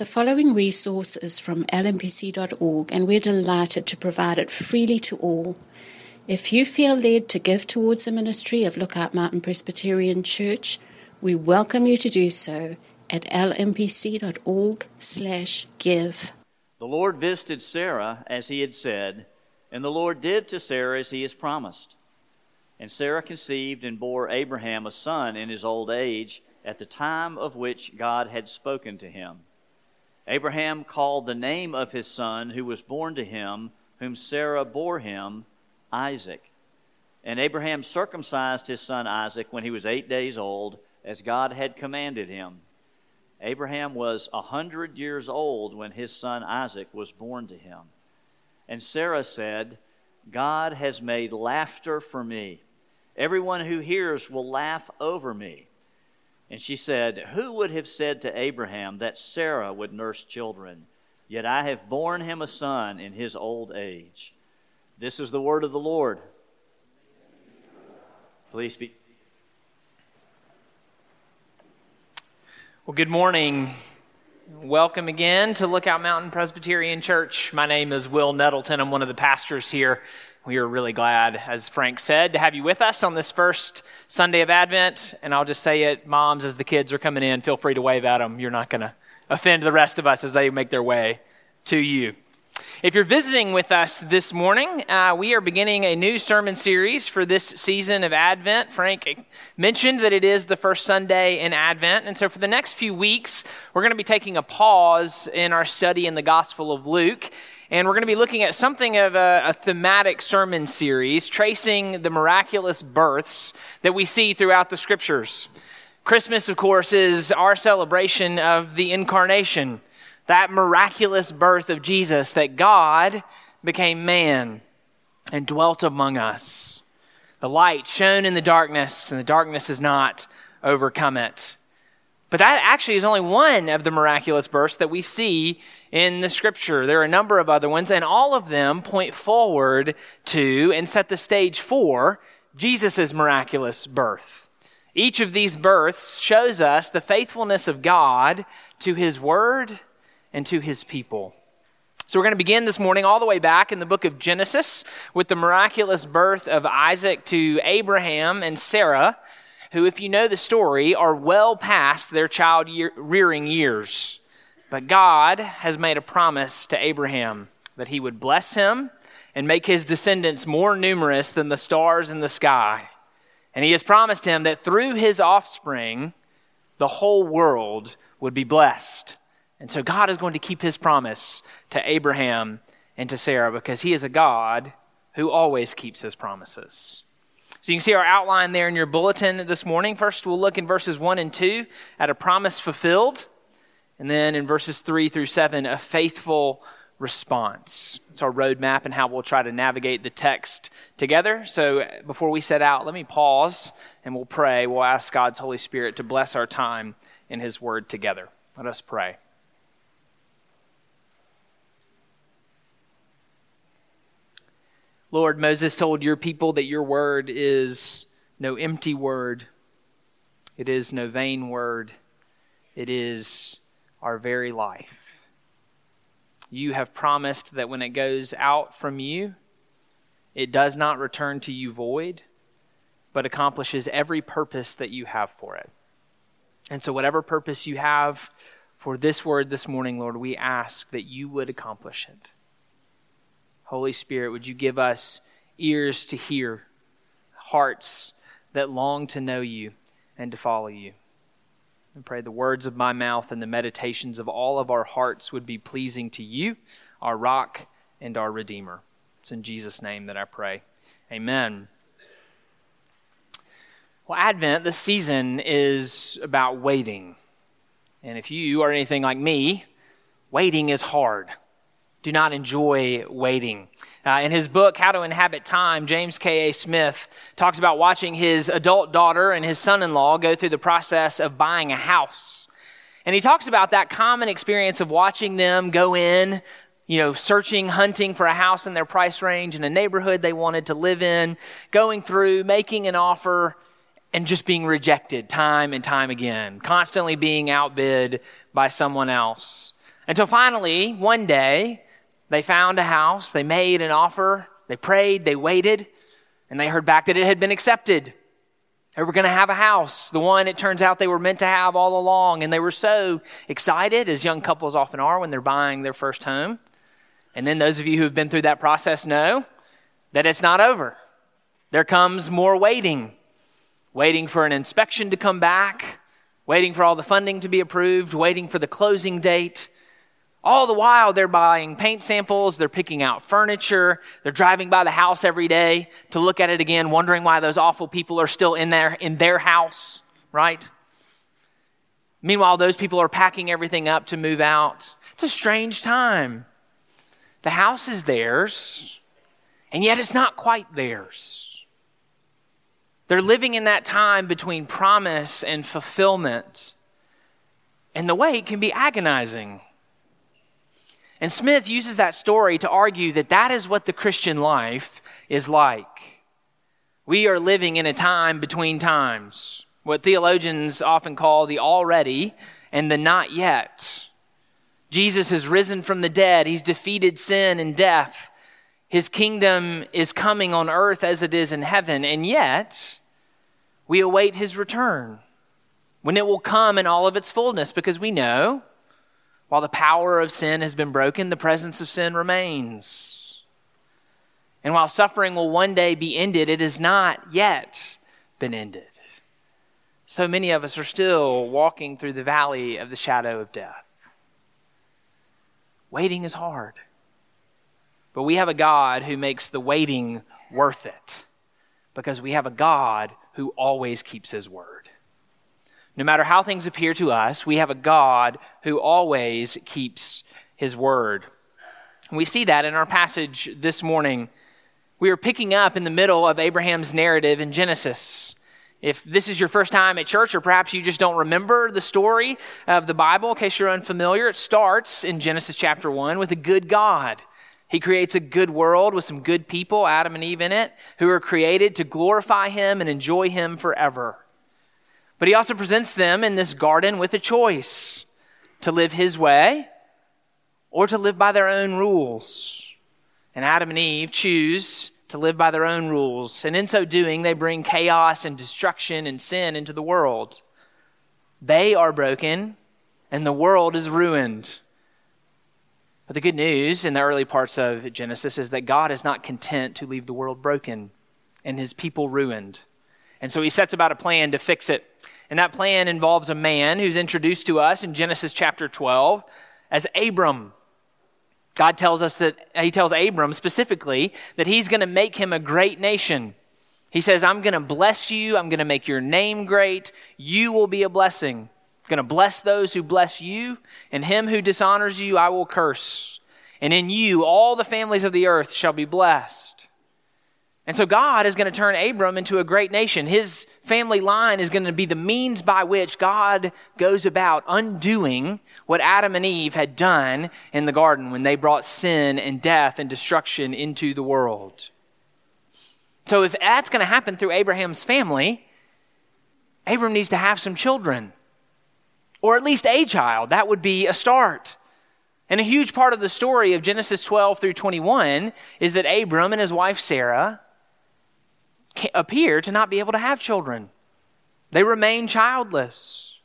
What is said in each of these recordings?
The following resource is from lmpc.org, and we're delighted to provide it freely to all. If you feel led to give towards the ministry of Lookout Mountain Presbyterian Church, we welcome you to do so at lmpc.org/give. The Lord visited Sarah as he had said, and the Lord did to Sarah as he has promised. And Sarah conceived and bore Abraham a son in his old age at the time of which God had spoken to him. Abraham called the name of his son who was born to him, whom Sarah bore him, Isaac. And Abraham circumcised his son Isaac when he was eight days old, as God had commanded him. Abraham was a hundred years old when his son Isaac was born to him. And Sarah said, God has made laughter for me. Everyone who hears will laugh over me. And she said, Who would have said to Abraham that Sarah would nurse children? Yet I have borne him a son in his old age. This is the word of the Lord. Please be. Well, good morning. Welcome again to Lookout Mountain Presbyterian Church. My name is Will Nettleton. I'm one of the pastors here. We are really glad, as Frank said, to have you with us on this first Sunday of Advent. And I'll just say it, moms, as the kids are coming in, feel free to wave at them. You're not going to offend the rest of us as they make their way to you. If you're visiting with us this morning, uh, we are beginning a new sermon series for this season of Advent. Frank mentioned that it is the first Sunday in Advent. And so for the next few weeks, we're going to be taking a pause in our study in the Gospel of Luke and we're going to be looking at something of a, a, thematic sermon series tracing the miraculous births that we see throughout the scriptures. Christmas, of course, is our celebration of the incarnation, that miraculous birth of Jesus, that God became man and dwelt among us. The light shone in the darkness, and the darkness has not overcome it. But that actually is only one of the miraculous births that we see in the scripture. There are a number of other ones, and all of them point forward to and set the stage for Jesus' miraculous birth. Each of these births shows us the faithfulness of God to his word and to his people. So we're going to begin this morning all the way back in the book of Genesis with the miraculous birth of Isaac to Abraham and Sarah who, if you know the story, are well past their child rearing years. But God has made a promise to Abraham that he would bless him and make his descendants more numerous than the stars in the sky. And he has promised him that through his offspring, the whole world would be blessed. And so God is going to keep his promise to Abraham and to Sarah because he is a God who always keeps his promises. So you can see our outline there in your bulletin this morning. First, we'll look in verses 1 and 2 at a promise fulfilled. And then in verses 3 through 7, a faithful response. It's our roadmap and how we'll try to navigate the text together. So before we set out, let me pause and we'll pray. We'll ask God's Holy Spirit to bless our time in His Word together. Let us pray. Lord, Moses told your people that your word is no empty word, it is no vain word, it is our very life. You have promised that when it goes out from you, it does not return to you void, but accomplishes every purpose that you have for it. And so, whatever purpose you have for this word this morning, Lord, we ask that you would accomplish it. Holy Spirit, would you give us ears to hear, hearts that long to know you and to follow you? And pray the words of my mouth and the meditations of all of our hearts would be pleasing to you, our rock and our Redeemer. It's in Jesus' name that I pray. Amen. Well, Advent, this season, is about waiting. And if you are anything like me, waiting is hard do not enjoy waiting. Uh, in his book, How to Inhabit Time, James K.A. Smith talks about watching his adult daughter and his son in law go through the process of buying a house. And he talks about that common experience of watching them go in, you know, searching, hunting for a house in their price range in a neighborhood they wanted to live in, going through, making an offer, and just being rejected time and time again, constantly being outbid by someone else. Until finally, one day, they found a house, they made an offer, they prayed, they waited, and they heard back that it had been accepted. They were going to have a house, the one it turns out they were meant to have all along. And they were so excited, as young couples often are when they're buying their first home. And then those of you who have been through that process know that it's not over. There comes more waiting, waiting for an inspection to come back, waiting for all the funding to be approved, waiting for the closing date. All the while, they're buying paint samples, they're picking out furniture, they're driving by the house every day to look at it again, wondering why those awful people are still in there in their house, right? Meanwhile, those people are packing everything up to move out. It's a strange time. The house is theirs, and yet it's not quite theirs. They're living in that time between promise and fulfillment, and the wait can be agonizing. And Smith uses that story to argue that that is what the Christian life is like. We are living in a time between times, what theologians often call the already and the not yet. Jesus has risen from the dead. He's defeated sin and death. His kingdom is coming on earth as it is in heaven. And yet, we await his return when it will come in all of its fullness because we know while the power of sin has been broken, the presence of sin remains. And while suffering will one day be ended, it has not yet been ended. So many of us are still walking through the valley of the shadow of death. Waiting is hard. But we have a God who makes the waiting worth it because we have a God who always keeps his word. No matter how things appear to us, we have a God who always keeps his word. We see that in our passage this morning. We are picking up in the middle of Abraham's narrative in Genesis. If this is your first time at church, or perhaps you just don't remember the story of the Bible, in case you're unfamiliar, it starts in Genesis chapter 1 with a good God. He creates a good world with some good people, Adam and Eve in it, who are created to glorify Him and enjoy Him forever. But he also presents them in this garden with a choice to live his way or to live by their own rules. And Adam and Eve choose to live by their own rules. And in so doing, they bring chaos and destruction and sin into the world. They are broken and the world is ruined. But the good news in the early parts of Genesis is that God is not content to leave the world broken and his people ruined. And so he sets about a plan to fix it. And that plan involves a man who's introduced to us in Genesis chapter 12 as Abram. God tells us that, he tells Abram specifically that he's going to make him a great nation. He says, I'm going to bless you. I'm going to make your name great. You will be a blessing. I'm going to bless those who bless you, and him who dishonors you, I will curse. And in you, all the families of the earth shall be blessed. And so God is going to turn Abram into a great nation. His family line is going to be the means by which God goes about undoing what Adam and Eve had done in the garden when they brought sin and death and destruction into the world. So if that's going to happen through Abraham's family, Abram needs to have some children, or at least a child. That would be a start. And a huge part of the story of Genesis 12 through 21 is that Abram and his wife Sarah appear to not be able to have children. They remain childless.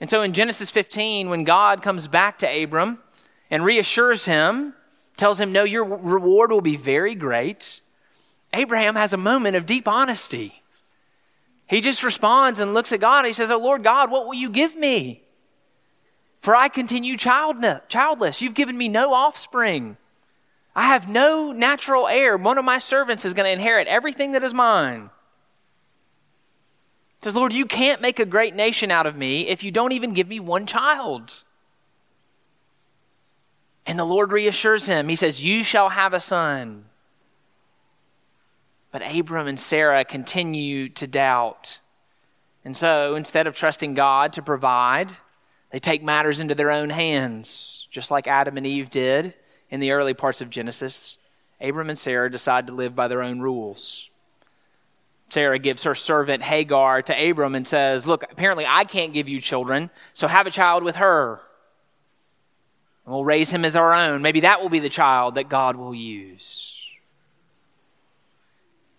And so in Genesis 15, when God comes back to Abram and reassures him, tells him, No, your reward will be very great, Abraham has a moment of deep honesty. He just responds and looks at God and he says, Oh Lord God, what will you give me? For I continue childless. You've given me no offspring. I have no natural heir. One of my servants is going to inherit everything that is mine. Says, Lord, you can't make a great nation out of me if you don't even give me one child. And the Lord reassures him. He says, You shall have a son. But Abram and Sarah continue to doubt. And so instead of trusting God to provide, they take matters into their own hands, just like Adam and Eve did in the early parts of Genesis, Abram and Sarah decide to live by their own rules. Sarah gives her servant Hagar to Abram and says, Look, apparently I can't give you children, so have a child with her. And we'll raise him as our own. Maybe that will be the child that God will use.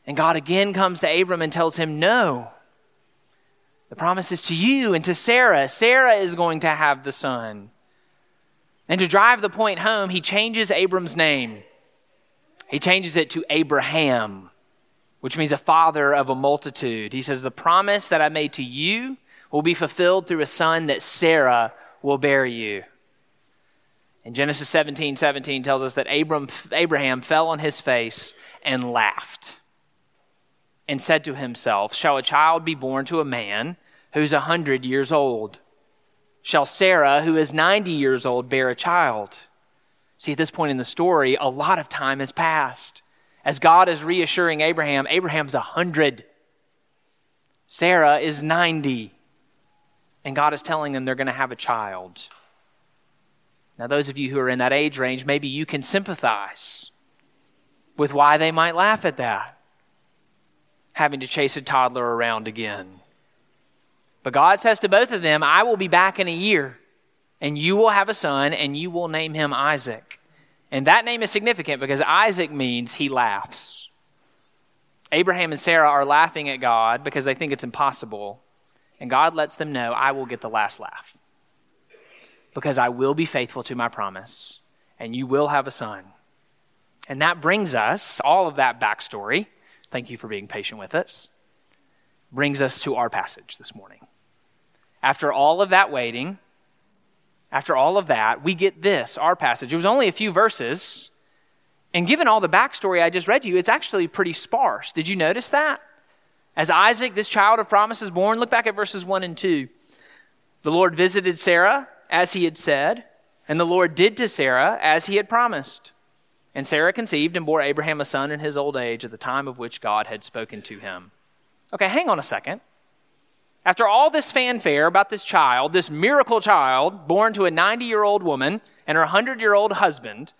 And God again comes to Abram and tells him, No. The promise is to you and to Sarah. Sarah is going to have the son. And to drive the point home, he changes Abram's name. He changes it to Abraham, which means a father of a multitude. He says, The promise that I made to you will be fulfilled through a son that Sarah will bear you. And Genesis 17 17 tells us that Abram, Abraham fell on his face and laughed and said to himself, Shall a child be born to a man who's a hundred years old? Shall Sarah, who is 90 years old, bear a child? See, at this point in the story, a lot of time has passed. As God is reassuring Abraham, Abraham's a 100. Sarah is 90. And God is telling them they're going to have a child. Now, those of you who are in that age range, maybe you can sympathize with why they might laugh at that, having to chase a toddler around again. But God says to both of them, I will be back in a year, and you will have a son, and you will name him Isaac. And that name is significant because Isaac means he laughs. Abraham and Sarah are laughing at God because they think it's impossible. And God lets them know, I will get the last laugh because I will be faithful to my promise, and you will have a son. And that brings us, all of that backstory, thank you for being patient with us, brings us to our passage this morning. After all of that waiting, after all of that, we get this, our passage. It was only a few verses. And given all the backstory I just read to you, it's actually pretty sparse. Did you notice that? As Isaac, this child of promise, is born, look back at verses 1 and 2. The Lord visited Sarah as he had said, and the Lord did to Sarah as he had promised. And Sarah conceived and bore Abraham a son in his old age at the time of which God had spoken to him. Okay, hang on a second. After all this fanfare about this child, this miracle child born to a 90 year old woman and her 100 year old husband,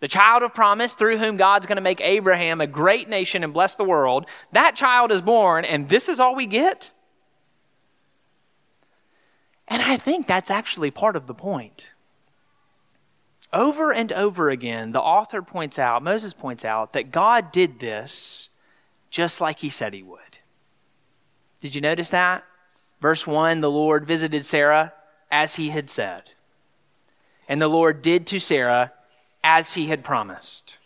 the child of promise through whom God's going to make Abraham a great nation and bless the world, that child is born, and this is all we get? And I think that's actually part of the point. Over and over again, the author points out, Moses points out, that God did this just like he said he would. Did you notice that? Verse 1 the Lord visited Sarah as he had said. And the Lord did to Sarah as he had promised.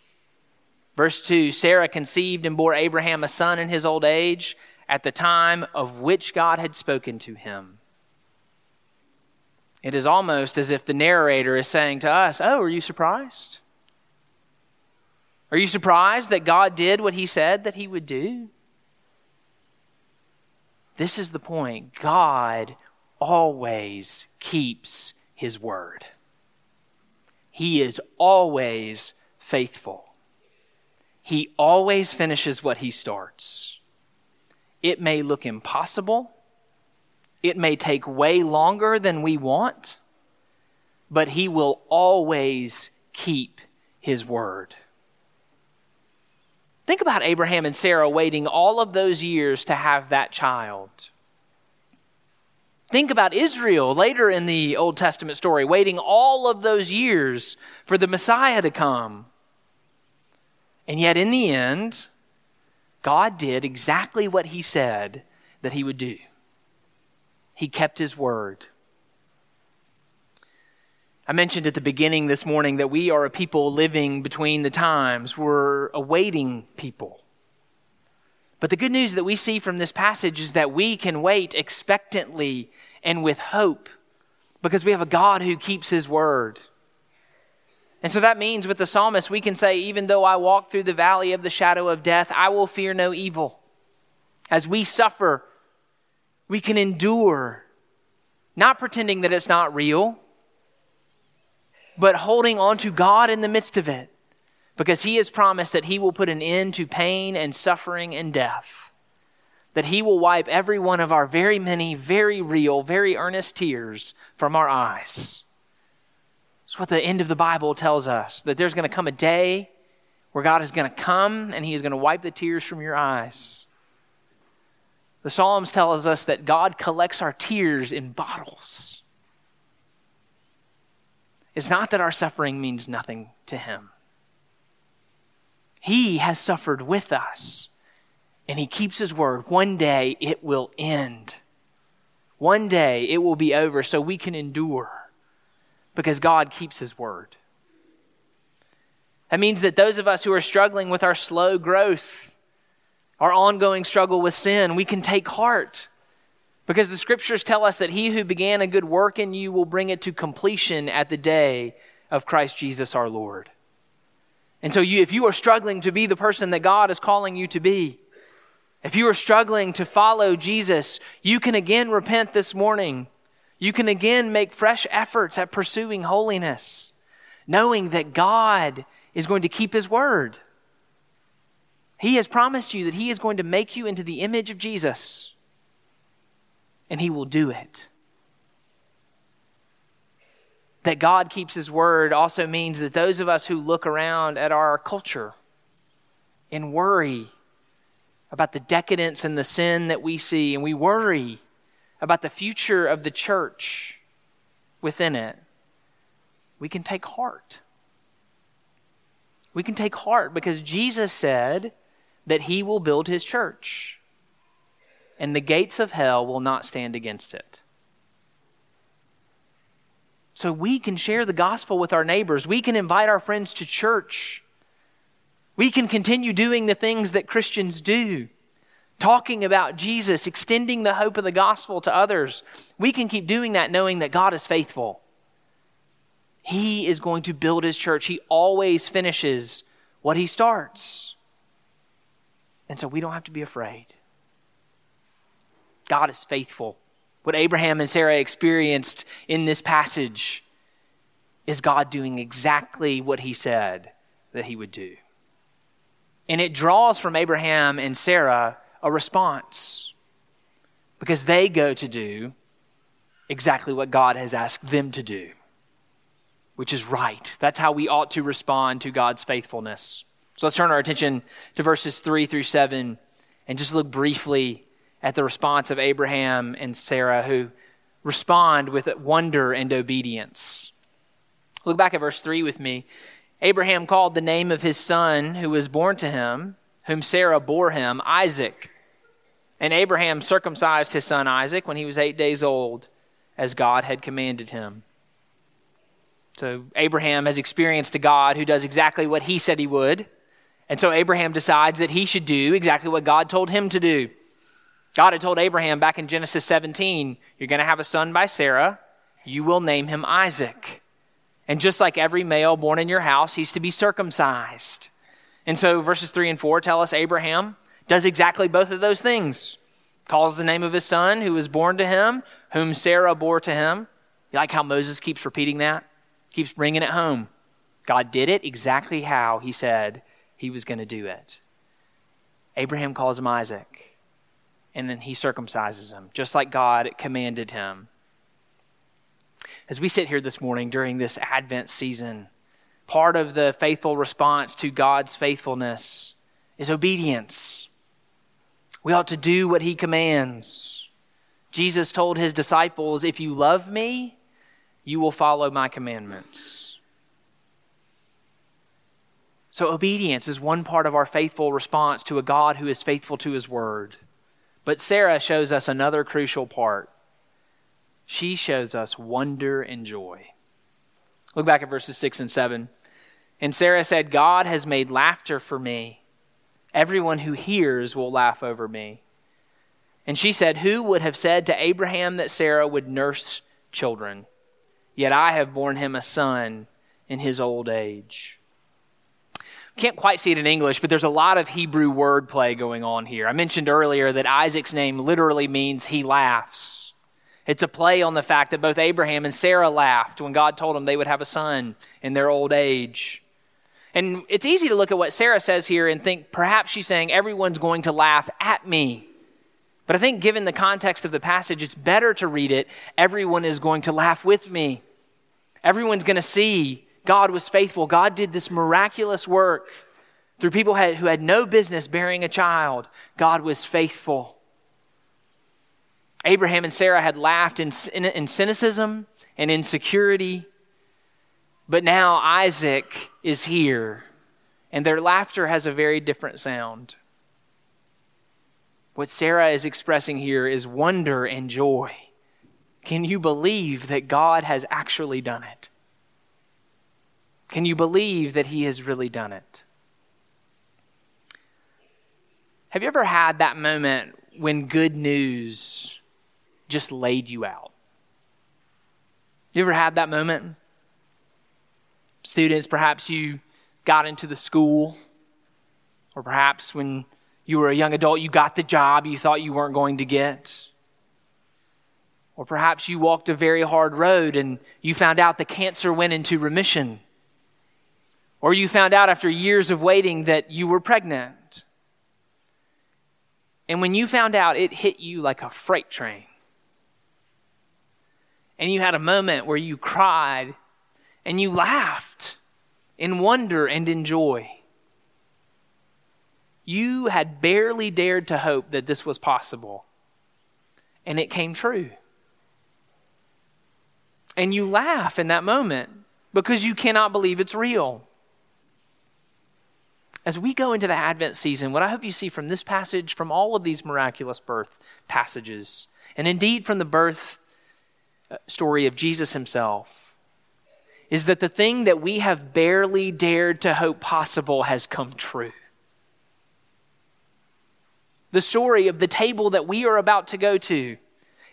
Verse 2 Sarah conceived and bore Abraham a son in his old age at the time of which God had spoken to him. It is almost as if the narrator is saying to us, Oh, are you surprised? Are you surprised that God did what he said that he would do? This is the point. God always keeps his word, he is always faithful. He always finishes what he starts. It may look impossible. It may take way longer than we want, but he will always keep his word. Think about Abraham and Sarah waiting all of those years to have that child. Think about Israel later in the Old Testament story, waiting all of those years for the Messiah to come. And yet, in the end, God did exactly what He said that He would do. He kept his word. I mentioned at the beginning this morning that we are a people living between the times. We're awaiting people. But the good news that we see from this passage is that we can wait expectantly and with hope because we have a God who keeps his word. And so that means with the psalmist, we can say, even though I walk through the valley of the shadow of death, I will fear no evil. As we suffer we can endure, not pretending that it's not real, but holding on to God in the midst of it, because He has promised that He will put an end to pain and suffering and death, that He will wipe every one of our very many, very real, very earnest tears from our eyes. That's what the end of the Bible tells us, that there's going to come a day where God is going to come and He is going to wipe the tears from your eyes. The Psalms tells us that God collects our tears in bottles. Is not that our suffering means nothing to him. He has suffered with us, and he keeps his word. One day it will end. One day it will be over so we can endure because God keeps his word. That means that those of us who are struggling with our slow growth, our ongoing struggle with sin, we can take heart because the scriptures tell us that he who began a good work in you will bring it to completion at the day of Christ Jesus our Lord. And so, you, if you are struggling to be the person that God is calling you to be, if you are struggling to follow Jesus, you can again repent this morning. You can again make fresh efforts at pursuing holiness, knowing that God is going to keep his word. He has promised you that he is going to make you into the image of Jesus, and he will do it. That God keeps his word also means that those of us who look around at our culture and worry about the decadence and the sin that we see, and we worry about the future of the church within it, we can take heart. We can take heart because Jesus said that he will build his church, and the gates of hell will not stand against it. So we can share the gospel with our neighbors. We can invite our friends to church. We can continue doing the things that Christians do, talking about Jesus, extending the hope of the gospel to others. We can keep doing that knowing that God is faithful. He is going to build his church. He always finishes what he starts. And so we don't have to be afraid. God is faithful. What Abraham and Sarah experienced in this passage is God doing exactly what he said that he would do. And it draws from Abraham and Sarah a response because they go to do exactly what God has asked them to do, which is right. That's how we ought to respond to God's faithfulness. So let's turn our attention to verses 3 through 7 and just look briefly at the response of Abraham and Sarah, who respond with wonder and obedience. Look back at verse 3 with me. Abraham called the name of his son who was born to him, whom Sarah bore him, Isaac. And Abraham circumcised his son Isaac when he was eight days old, as God had commanded him. So Abraham has experienced a God who does exactly what he said he would. And so Abraham decides that he should do exactly what God told him to do. God had told Abraham back in Genesis 17, You're going to have a son by Sarah. You will name him Isaac. And just like every male born in your house, he's to be circumcised. And so verses 3 and 4 tell us Abraham does exactly both of those things. Calls the name of his son who was born to him, whom Sarah bore to him. You like how Moses keeps repeating that? Keeps bringing it home. God did it exactly how he said he was going to do it. Abraham calls him Isaac and then he circumcises him, just like God commanded him. As we sit here this morning during this Advent season, part of the faithful response to God's faithfulness is obedience. We ought to do what he commands. Jesus told his disciples, If you love me, you will follow my commandments. So, obedience is one part of our faithful response to a God who is faithful to his word. But Sarah shows us another crucial part. She shows us wonder and joy. Look back at verses 6 and 7. And Sarah said, God has made laughter for me. Everyone who hears will laugh over me. And she said, Who would have said to Abraham that Sarah would nurse children? Yet I have borne him a son in his old age. Can't quite see it in English, but there's a lot of Hebrew wordplay going on here. I mentioned earlier that Isaac's name literally means he laughs. It's a play on the fact that both Abraham and Sarah laughed when God told them they would have a son in their old age. And it's easy to look at what Sarah says here and think perhaps she's saying everyone's going to laugh at me. But I think given the context of the passage, it's better to read it everyone is going to laugh with me. Everyone's going to see God was faithful. God did this miraculous work through people who had no business bearing a child. God was faithful. Abraham and Sarah had laughed in, in, in cynicism and insecurity. But now Isaac is here, and their laughter has a very different sound. What Sarah is expressing here is wonder and joy. Can you believe that God has actually done it? Can you believe that He has really done it? Have you ever had that moment when good news just laid you out? You ever had that moment? Students, perhaps you got into the school, or perhaps when you were a young adult, you got the job you thought you weren't going to get. Or perhaps you walked a very hard road and you found out the cancer went into remission. Or you found out after years of waiting that you were pregnant. And when you found out, it hit you like a freight train. And you had a moment where you cried and you laughed in wonder and in joy. You had barely dared to hope that this was possible, and it came true. And you laugh in that moment because you cannot believe it's real. As we go into the Advent season, what I hope you see from this passage, from all of these miraculous birth passages, and indeed from the birth uh, story of Jesus himself, is that the thing that we have barely dared to hope possible has come true. The story of the table that we are about to go to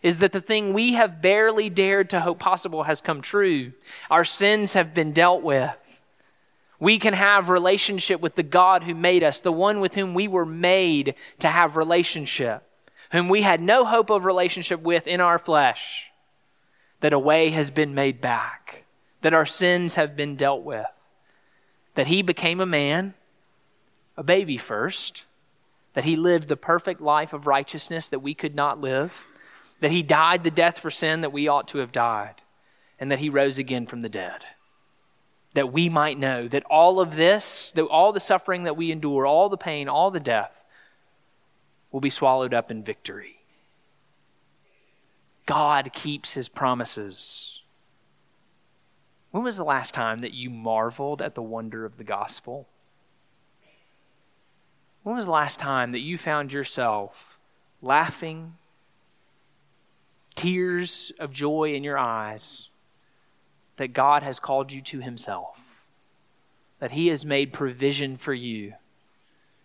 is that the thing we have barely dared to hope possible has come true. Our sins have been dealt with. We can have relationship with the God who made us, the one with whom we were made to have relationship, whom we had no hope of relationship with in our flesh, that a way has been made back, that our sins have been dealt with, that he became a man, a baby first, that he lived the perfect life of righteousness that we could not live, that he died the death for sin that we ought to have died, and that he rose again from the dead. That we might know that all of this, that all the suffering that we endure, all the pain, all the death, will be swallowed up in victory. God keeps his promises. When was the last time that you marveled at the wonder of the gospel? When was the last time that you found yourself laughing, tears of joy in your eyes, that God has called you to Himself, that He has made provision for you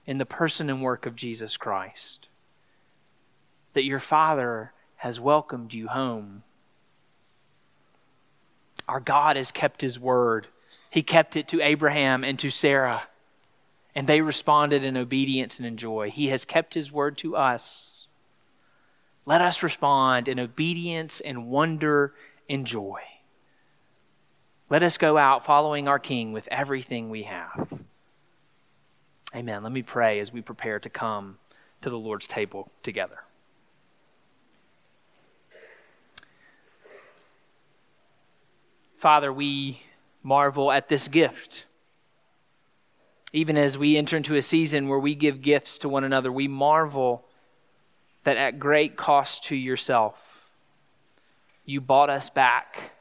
in the person and work of Jesus Christ, that your Father has welcomed you home? Our God has kept His word. He kept it to Abraham and to Sarah and they responded in obedience and in joy. He has kept his word to us. Let us respond in obedience and wonder and joy. Let us go out following our King with everything we have. Amen. Let me pray as we prepare to come to the Lord's table together. Father, we marvel at this gift even as we enter into a season where we give gifts to one another, we marvel that at great cost to yourself, you bought us back.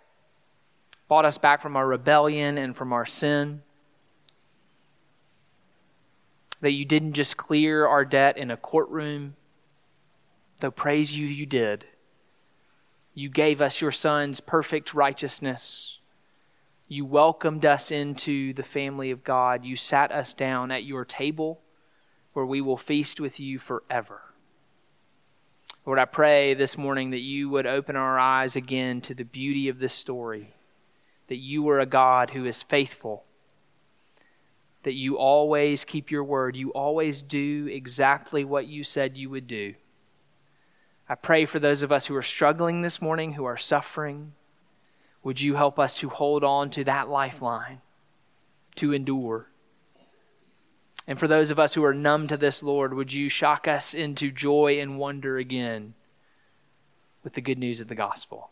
Bought us back from our rebellion and from our sin. That you didn't just clear our debt in a courtroom, though praise you, you did. You gave us your Son's perfect righteousness you welcomed us into the family of God. You sat us down at your table where we will feast with you forever. Lord, I pray this morning that you would open our eyes again to the beauty of this story, that you are a God who is faithful, that you always keep your word, you always do exactly what you said you would do. I pray for those of us who are struggling this morning, who are suffering would you help us to hold on to that lifeline, to endure? And for those of us who are numb to this, Lord, would you shock us into joy and wonder again with the good news of the gospel?